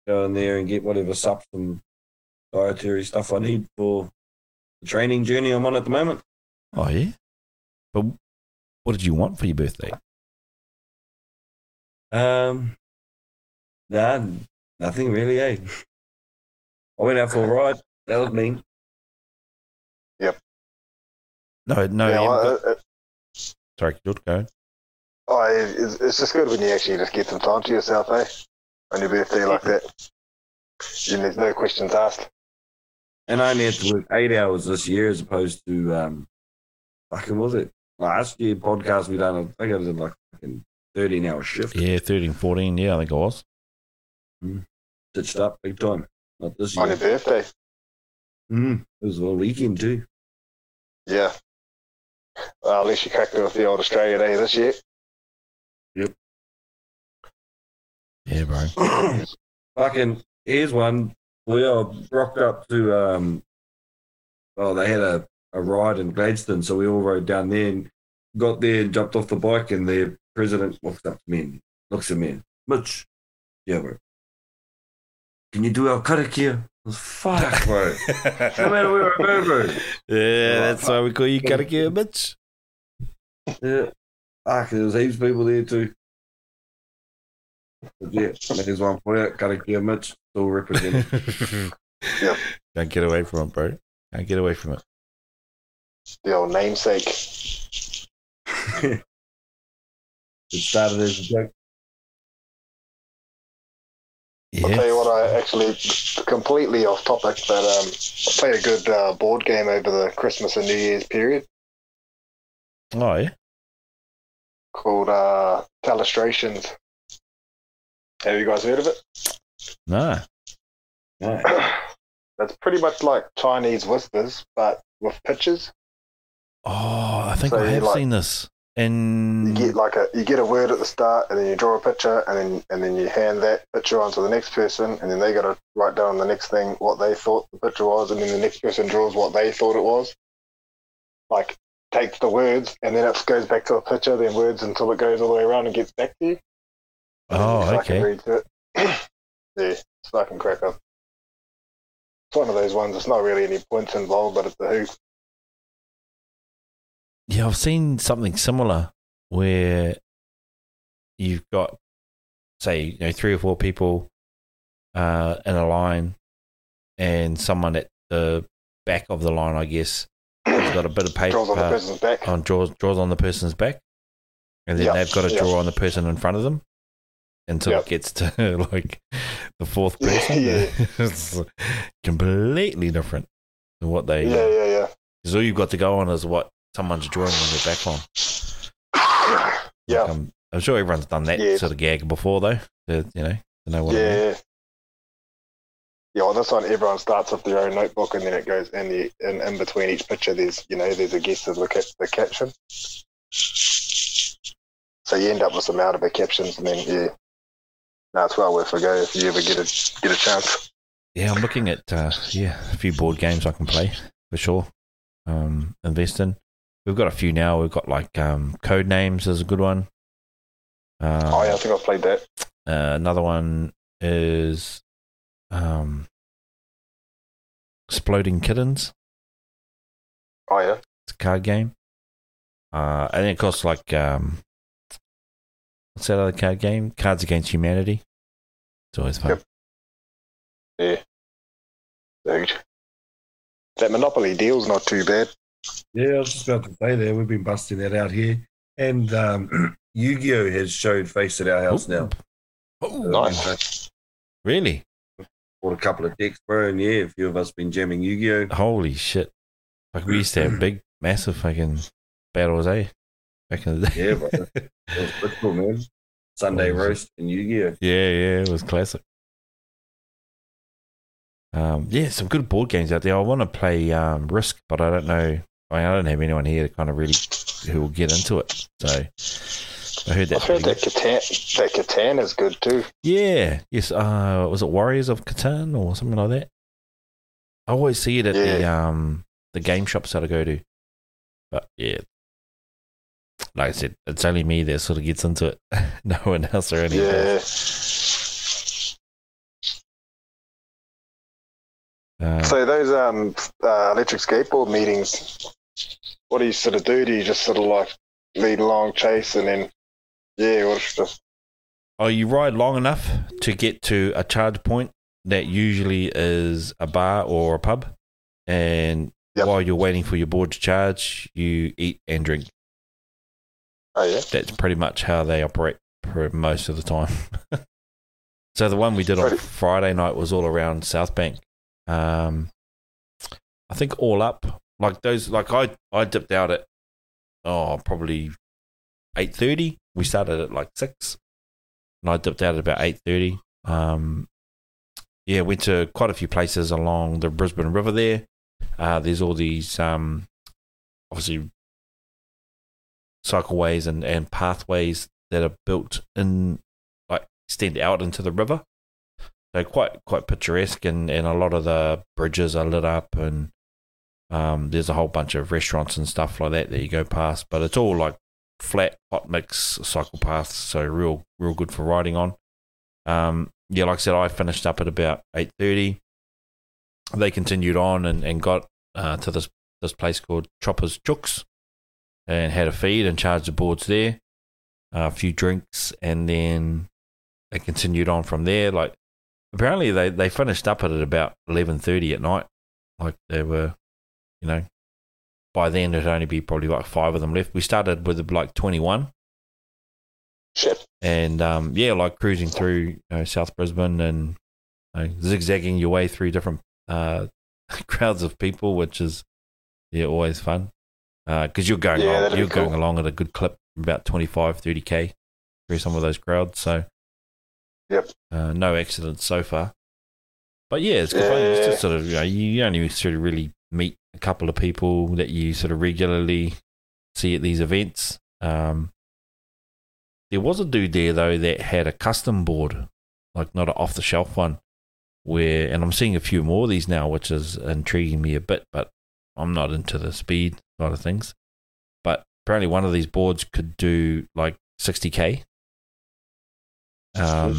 Go in there and get whatever subs and dietary stuff I need for the training journey I'm on at the moment. Oh yeah, but what did you want for your birthday? Um, nah, nothing really, eh? I went out for a ride. That was me. Yep. No, no. yeah, you well, haven't got- uh, uh, sorry, good go. oh, it's, it's just good when you actually just get some time to yourself, eh? On your birthday like that. And there's no questions asked. And I only had to work eight hours this year as opposed to, um, fucking, was it? Last year podcast we done, I think I did like fucking 13 hour shift. Yeah, 13, 14, Yeah, I think I was. Stitched up big time. Not this On year. your birthday. Mm, it was a little weekend too. Yeah. Well, at least you cracked it with the old Australia Day this year. Yep. Yeah, bro. fucking here's one. We all rocked up to um oh they had a, a ride in Gladstone, so we all rode down there and got there and jumped off the bike and the president walks up to me and looks at me and Mitch, yeah bro. Can you do our karakia? Fuck bro. no matter where I go, bro. yeah, that's why we call you Karakia, Mitch. Yeah. Fuck, there was heaps of people there too. But yeah, there's one for you. Karakia Mitch, still representing. Yep. Don't get away from it, bro. Don't get away from it. The old namesake. it started as a joke. I'll tell you what, I actually completely off topic, but um, I played a good uh, board game over the Christmas and New Year's period Oh, yeah. called uh, Telestrations. Have you guys heard of it? No. No. That's pretty much like Chinese whispers, but with pictures. Oh, I think So I have like- seen this. And you get like a you get a word at the start, and then you draw a picture, and then and then you hand that picture on to the next person, and then they got to write down the next thing what they thought the picture was, and then the next person draws what they thought it was. Like takes the words, and then it goes back to a picture, then words until it goes all the way around and gets back to you. Oh, you fucking okay. read through it. yeah, crack up. It's one of those ones. It's not really any points involved, but it's a hoot. Yeah, I've seen something similar where you've got, say, you know, three or four people uh, in a line, and someone at the back of the line, I guess, has got a bit of paper Draws on the person's back. on draws draws on the person's back, and then Yeah, they've got to yeah. draw on the person in front of them until Yeah. it gets to like the fourth person. Yeah. it's completely different than what they. Yeah, yeah, yeah. Because all you've got to go on is what someone's drawing on their back on. Yeah, Like, I'm, I'm sure everyone's done that Yeah. sort of gag before, though. To, you know, to know what yeah. Yeah, well, this one everyone starts with their own notebook, and then it goes in the in, in between each picture. There's you know there's a guest to look at the caption. So you end up with some out of it captions, and then yeah, it's well worth a go if you ever get a get a chance. Yeah, I'm looking at uh, yeah a few board games I can play for sure. Um, invest in. We've got a few now. We've got like um, Codenames is a good one. Um, oh yeah, I think I've played that. uh, another one is um, Exploding Kittens. Oh yeah, It's a card game. Uh, and then of course like um, what's that other card game? Cards Against Humanity. It's always fun. Yep. dude. That Monopoly deal's not too bad. Yeah, I was just about to say there. We've been busting that out here, and um, Yu-Gi-Oh has showed face at our house now. Oh, Nice. Really? Bought a couple of decks, bro, and yeah, a few of us been jamming Yu-Gi-Oh. Holy shit! Like we used to have big, massive fucking battles, eh? Back in the day. Yeah, bro. It was pretty cool, man. Sunday What was roast and Yu-Gi-Oh. yeah, yeah, it was classic. Um, yeah, some good board games out there. I want to play um, Risk, but I don't know. I, mean, I don't have anyone here to kind of really who will get into it. So I heard that. I've heard pretty that Catan, that Catan is good too. Yeah. Yes. Uh, was it Warriors of Catan or something like that? I always see it at the um the game shops that I go to. But yeah, like I said, it's only me that sort of gets into it. no one else or anything. Yeah. Uh, So those um uh, electric skateboard meetings, what do you sort of do? Do you just sort of like lead along, chase, and then yeah, or just oh, you ride long enough to get to a charge point that usually is a bar or a pub, and Yep. while you're waiting for your board to charge, you eat and drink. Oh yeah, that's pretty much how they operate for most of the time. so the one we did on Friday night was all around South Bank. Um, I think all up, like those, like I, I dipped out at oh probably eight thirty. We started at like six, and I dipped out at about eight thirty. Um, yeah, went to quite a few places along the Brisbane River there. Uh, there's all these um, obviously cycleways and, and pathways that are built in like extend out into the river. So quite quite picturesque and, and a lot of the bridges are lit up and um, there's a whole bunch of restaurants and stuff like that that you go past, but it's all like flat hot mix cycle paths, so real real good for riding on. Um, yeah, like I said, I finished up at about eight thirty. They continued on and, and got uh, to this this place called Choppers Chooks and had a feed and charged the boards there, a few drinks, and then they continued on from there. Like apparently they, they finished up at it about eleven thirty at night. Like they were, you know, by then there'd only be probably like five of them left. We started with like twenty one, shit. and um, yeah, like cruising through you know, South Brisbane and you know, zigzagging your way through different uh, crowds of people, which is yeah always fun because you're going Yeah, along, you're going along at a good clip, about 25, 30 k through some of those crowds. So Yep. uh, no accidents so far. But yeah, it's good fun. It's just sort of you know you, you only sort of really meet a couple of people that you sort of regularly see at these events. Um, there was a dude there though that had a custom board, like not an off the shelf one. Where and I'm seeing a few more of these now, which is intriguing me a bit. But I'm not into the speed side of things. But apparently, one of these boards could do like 60k, um,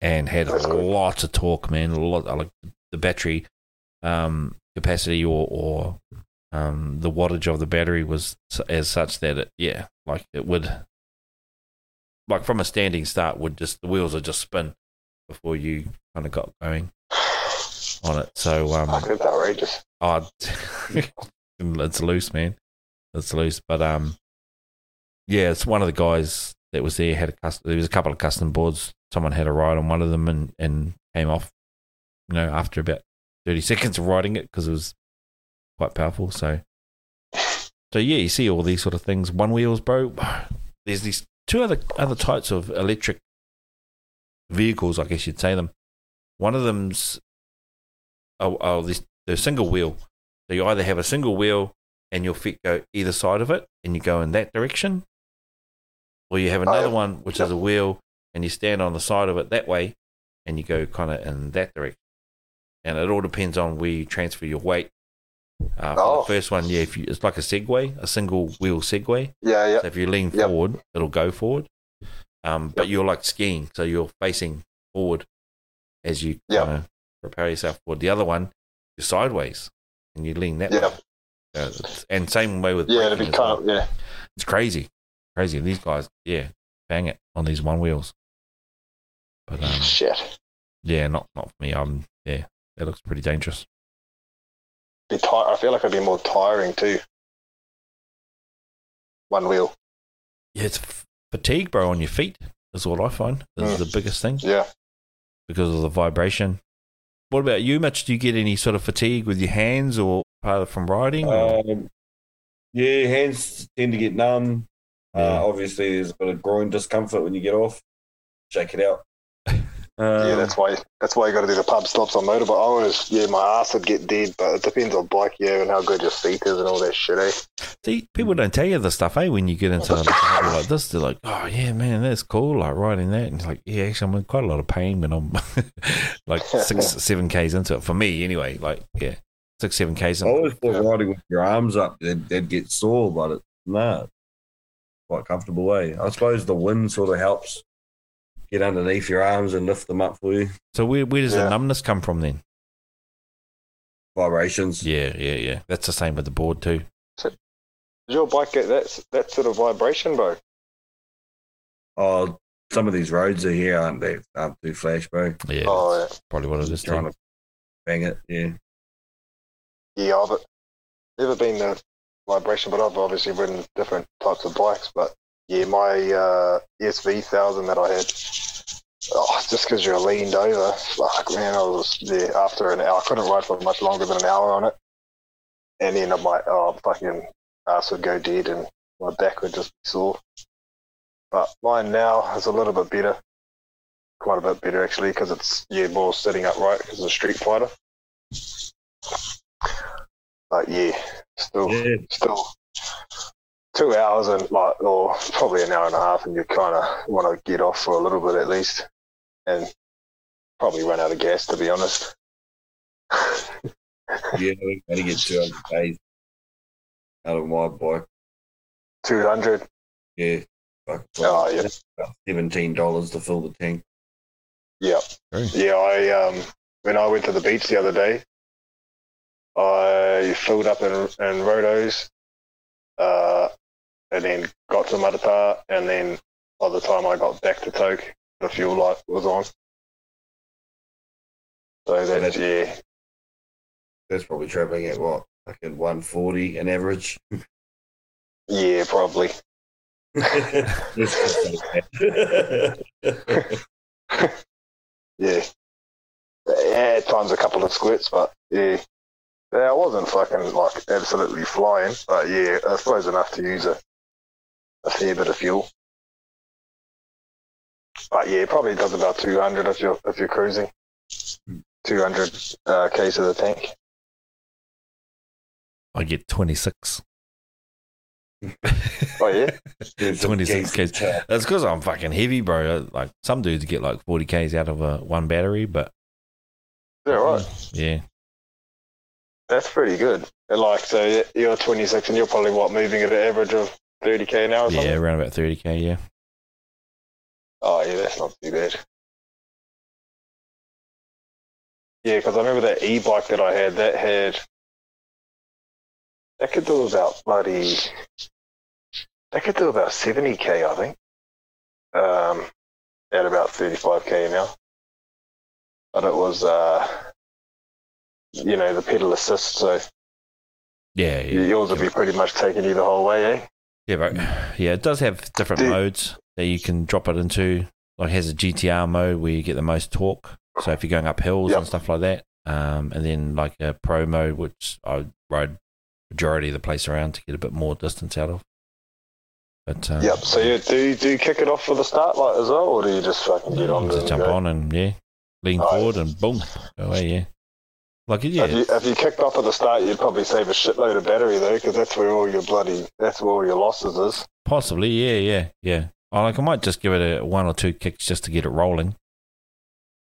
and had lots of torque, man. A lot like the battery um, capacity or or um, the wattage of the battery was as such that it yeah, like it would like from a standing start would just the wheels would just spin before you kind of got going on it. So um, Fuck, it's outrageous. Oh, it's loose, man. It's loose, but um, yeah, it's one of the guys that was there had a custom. There was a couple of custom boards. Someone had a ride on one of them and and came off. You know, after about thirty seconds of riding it because it was quite powerful. So, so yeah, you see all these sort of things. One wheels, bro. There's these two other other types of electric vehicles, I guess you'd say them. One of them's oh, oh this the single wheel. So you either have a single wheel and your feet go either side of it, and you go in that direction, or you have another Oh, one which is a wheel and you stand on the side of it that way, and you go kind of in that direction. And it all depends on where you transfer your weight. Uh, Oh. the first one, yeah, if you, it's like a Segway, a single wheel Segway. Yeah, yeah. So if you lean Yep. forward, it'll go forward. Um, but you're like skiing, so you're facing forward as you Yep. Propel yourself forward. The other one, you're sideways, and you lean that Yeah. way. Uh, and same way with Yeah, be kind of, yeah. It's crazy, crazy. These guys, yeah, bang it on these one wheels. But um, Shit. yeah, not not for me. Um, yeah, that looks pretty dangerous. Be ti- I feel like it'd be more tiring too. One wheel. Yeah, it's f- fatigue, bro, on your feet. Is what I find is Mm. the biggest thing. Yeah. because of the vibration. What about you, Mitch Do you get any sort of fatigue with your hands or part of from riding? Um, yeah, hands tend to get numb. Yeah. Uh, obviously, there's a bit of groin discomfort when you get off. Shake it out. yeah, Um, that's why that's why you got to do the pub stops on motorbike. I always, yeah, my ass would get dead, but it depends on bike, yeah, and how good your seat is and all that shit, eh? See, people don't tell you the stuff, eh? When you get into like, like this, they're like, "Oh yeah, man, that's cool." Like riding that, and it's like, yeah, actually, I'm in quite a lot of pain when I'm like six, seven k's into it. For me, anyway, like yeah, six, seven k's. I In. always thought Yeah. riding with your arms up, they'd, they'd get sore, but it, nah, quite comfortable way. I suppose the wind sort of helps get underneath your arms and lift them up for you. So where where does the numbness come from then? Vibrations. Yeah, yeah, yeah. That's the same with the board too. Does your bike get that that sort of vibration, bro? Oh, some of these roads are here, aren't they? Aren't too flash, bro. Yeah, Oh, that's probably what it is. Trying Too. to bang it. Yeah. Yeah, I've never been the vibration, but I've obviously ridden different types of bikes. But yeah, my uh, SV thousand that I had, oh, just because you're leaned over, fuck man, I was there after an hour. I couldn't ride for much longer than an hour on it, and then my oh fucking ass would go dead and my back would just be sore. But mine now is a little bit better, quite a bit better actually, because it's yeah more sitting upright because it's a Street Fighter. But yeah, still, Yeah. still two hours and like, or probably an hour and a half, and you kind of want to get off for a little bit at least, and probably run out of gas to be honest. Yeah, we got to get 200 Ks out of my bike. Two hundred. Yeah. Fuck, Oh yeah, $17 to fill the tank. yeah, True. yeah. I um when I went to the beach the other day, I filled up in in rotos, uh, and then got to Matata, and then by the time I got back to Toke, the fuel light was on. So that's yeah, That's probably traveling at what? Like at 140 an average. yeah, probably. Yeah. Yeah, at times a couple of squirts, but yeah. Yeah, I wasn't fucking like absolutely flying, but yeah, I suppose enough to use a, a fair bit of fuel. But yeah, it probably does about 200 if you're if you're cruising. 200 uh, k's of the tank. I get twenty six. Oh yeah, 26 Ks. That's because I'm fucking heavy, bro. Like some dudes get like 40 Ks out of a one battery, but yeah, right. yeah, That's pretty good. And like, so you're 26 and you're probably what moving at an average of 30k an hour. Or something? yeah, around about 30 K. Yeah, Oh yeah, that's not too bad. Yeah, because I remember that e-bike that I had. That had that could do about bloody. That could do about seventy k, I think. Um, at about thirty five k now. But it was, uh, you know, the pedal assist, so yeah, yeah. yours would be pretty much taking you the whole way, eh? Yeah, but yeah, it does have different Do- modes that you can drop it into. Like, it has a GTR mode where you get the most torque. So if you're going up hills Yep. and stuff like that, um, and then like a pro mode, which I ride majority of the place around to get a bit more distance out of. But um, Yep. So you do you, do you kick it off for the start light as well, or do you just fucking get on just jump go? on and yeah, lean Oh, forward and boom, away. Yeah, like yeah, If you if you kicked off at the start, you'd probably save a shitload of battery though, because that's where all your bloody that's where all your losses is. possibly. Yeah, yeah, yeah. I like. I might just give it a one or two kicks just to get it rolling.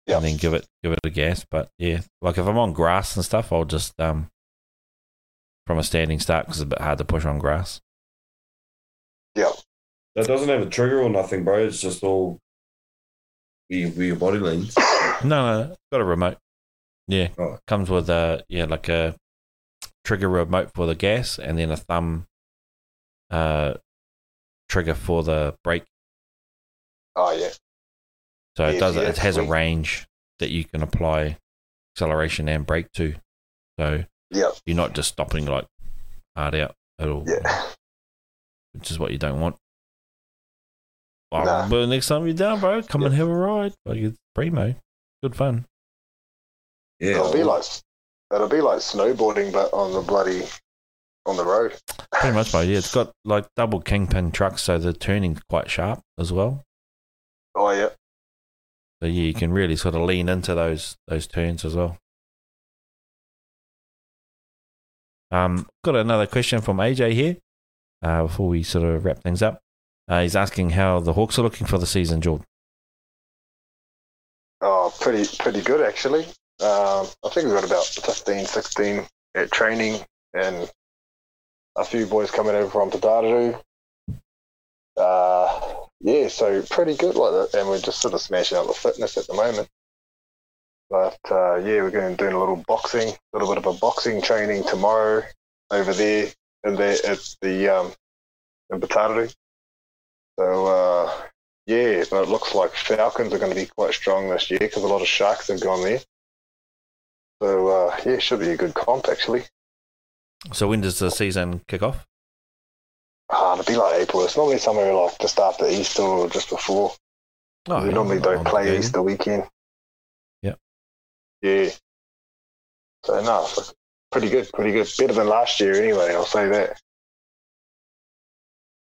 Yep. and then give it give it a gas. But yeah, like if I'm on grass and stuff, I'll just um from a standing start because it's a bit hard to push on grass. Yeah, That doesn't have a trigger or nothing, bro. It's just all where your, where your body leans. No, no, got a remote. Yeah, Oh. comes with a yeah like a trigger remote for the gas and then a thumb uh trigger for the brake. Oh yeah. So it does yeah, it has a range that you can apply acceleration and brake to. So Yep. you're not just stopping like hard out at all. Yeah. which is what you don't want. Oh, Nah. But next time you're down, bro, come and have a ride. Like it's primo, good fun. Yeah. It'll be like it'll be like snowboarding, but on the bloody on the road. Pretty much, bro. Yeah, it's got like double kingpin trucks, so the turning's quite sharp as well. Oh yeah. So yeah, you can really sort of lean into those those turns as well. Um, got another question from AJ here. Uh, before we sort of wrap things up, uh, he's asking how the Hawks are looking for the season, Jordan. Oh, pretty pretty good actually. Um, I think we've got about 15, 16 at training, and a few boys coming over from Tadararu. Uh, yeah, so pretty good like that, and we're just sort of smashing out the fitness at the moment. But uh, yeah, we're going to doing a little boxing, a little bit of a boxing training tomorrow over there, and there at the um, in Batararu. So uh, yeah, but it looks like Falcons are going to be quite strong this year because a lot of Sharks have gone there. So uh, yeah, it should be a good comp actually. So when does the season kick off? Ah, it'll be like April. It's normally somewhere like just after Easter or just before. Oh, we yeah, normally don't play game. Easter weekend. Yeah. Yeah. So no, it's pretty good, pretty good. Better than last year anyway. I'll say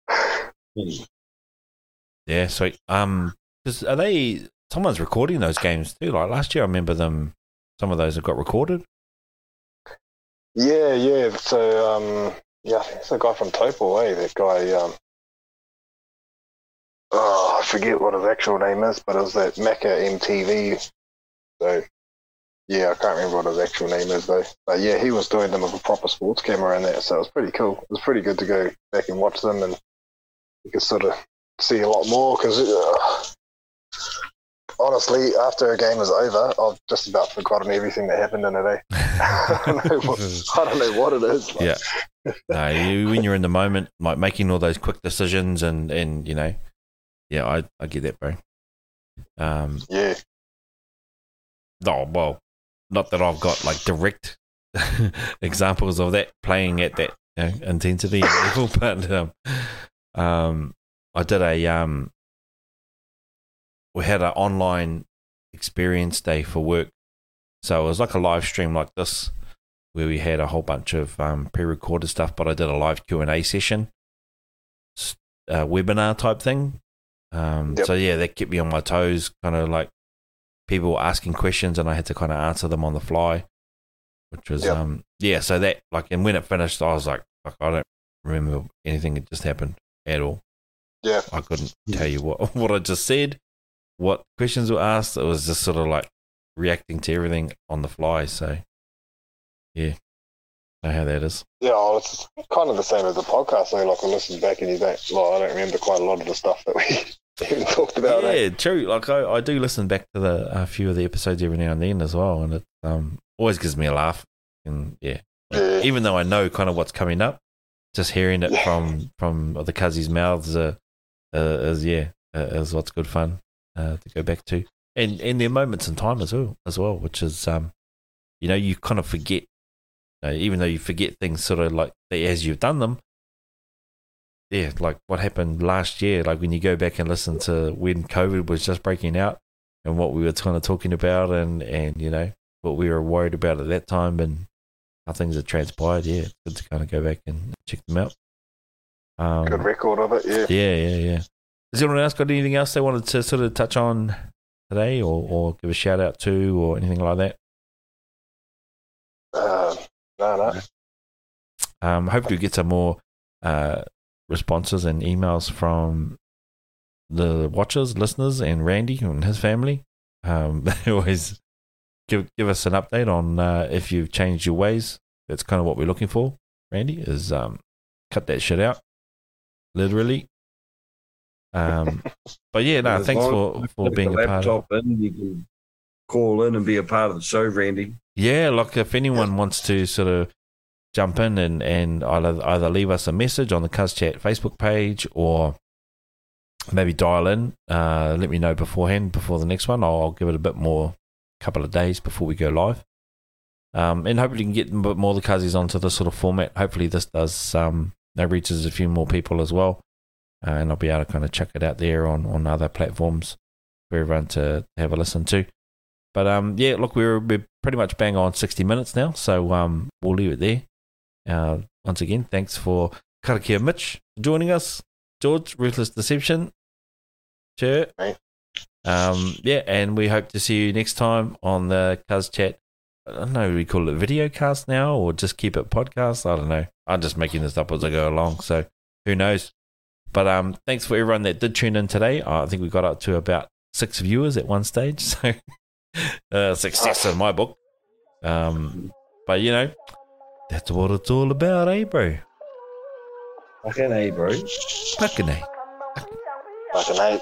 that. Yeah, sweet. Um, 'cause are they? Someone's recording those games too. Like last year, I remember them. Some of those have got recorded. Yeah, yeah. So, um, yeah, I think it's a guy from Taupo, eh? That guy, um, oh, I forget what his actual name is, but it was that Mecca MTV. So, yeah, I can't remember what his actual name is though. But yeah, he was doing them with a proper sports camera and that, so it was pretty cool. It was pretty good to go back and watch them, and you could sort of see a lot more because. Uh, Honestly, after a game was over, I've just about forgotten everything that happened in it. Eh? I, don't know what, I don't know what it is. but- Yeah. no, you, when you're in the moment, like making all those quick decisions, and and you know, yeah, I I get that, bro. Um, Yeah. no, well, not that I've got like direct examples of that playing at that you know, intensity level, but um, um, I did a um, we had an online experience day for work, so it was like a live stream like this, where we had a whole bunch of um, pre-recorded stuff, but I did a live Q and A session, s- uh, webinar type thing. Um, Yep. So yeah, that kept me on my toes, kind of like people were asking questions and I had to kind of answer them on the fly, which was Yep. um yeah. So that like, and when it finished, I was like, fuck, I don't remember anything that just happened at all. Yeah. I couldn't tell you what what I just said, what questions were asked. It was just sort of like reacting to everything on the fly. So yeah, know how that is. Yeah, well, it's kind of the same as the podcast. though. like, I listen back and you don't, like, I don't remember quite a lot of the stuff that we even talked about. eh? yeah, true. Like I, I do listen back to the a few of the episodes every now and then as well, and it um always gives me a laugh. And yeah, Yeah. even though I know kind of what's coming up, just hearing it Yeah. from from the cuzzies' mouths uh, uh, is yeah uh, is what's good fun uh, to go back to, and and their moments in time as well as well, which is um you know you kind of forget, uh, even though you forget things sort of like as you've done them. yeah, like what happened last year, like when you go back and listen to when COVID was just breaking out and what we were kind of talking about and, and you know, what we were worried about at that time and how things have transpired. Yeah, good to kind of go back and check them out. Um, Good record of it, yeah. yeah, yeah, yeah. Has anyone else got anything else they wanted to sort of touch on today or, or give a shout out to or anything like that? Uh, no, no. Um, hopefully, we get some more uh, responses and emails from the watchers, listeners, and Randy and his family. Um, they always give give us an update on uh, if you've changed your ways. That's kind of what we're looking for. Randy is um, cut that shit out, literally. Um, but yeah, no, thanks for for being a part of. in, you can call in and be a part of the show, Randy. Yeah, like if anyone wants to sort of jump in and, and either, either leave us a message on the Cuz Chat Facebook page or maybe dial in, uh, let me know beforehand before the next one. I'll, I'll give it a bit more, couple of days before we go live. Um, and hopefully, you can get a bit more of the Cuzzies onto this sort of format. Hopefully, this does um, that reaches a few more people as well. Uh, and I'll be able to kind of check it out there on, on other platforms for everyone to have a listen to. But um, yeah, look, we're we're pretty much bang on sixty minutes now, so um, we'll leave it there. Uh, once again, thanks for Karakia Mitch joining us, George Ruthless Deception, sure. Um, yeah, and we hope to see you next time on the Cuz Chat. I don't know, we call it video cast now, or just keep it podcast. I don't know. I'm just making this up as I go along, so who knows? But um, thanks for everyone that did tune in today. I think we got up to about six viewers at one stage, so uh, success in my book. Um, but you know, that's what it's all about, eh, bro? Fucking A, bro. Fucking eh. Fucking hate.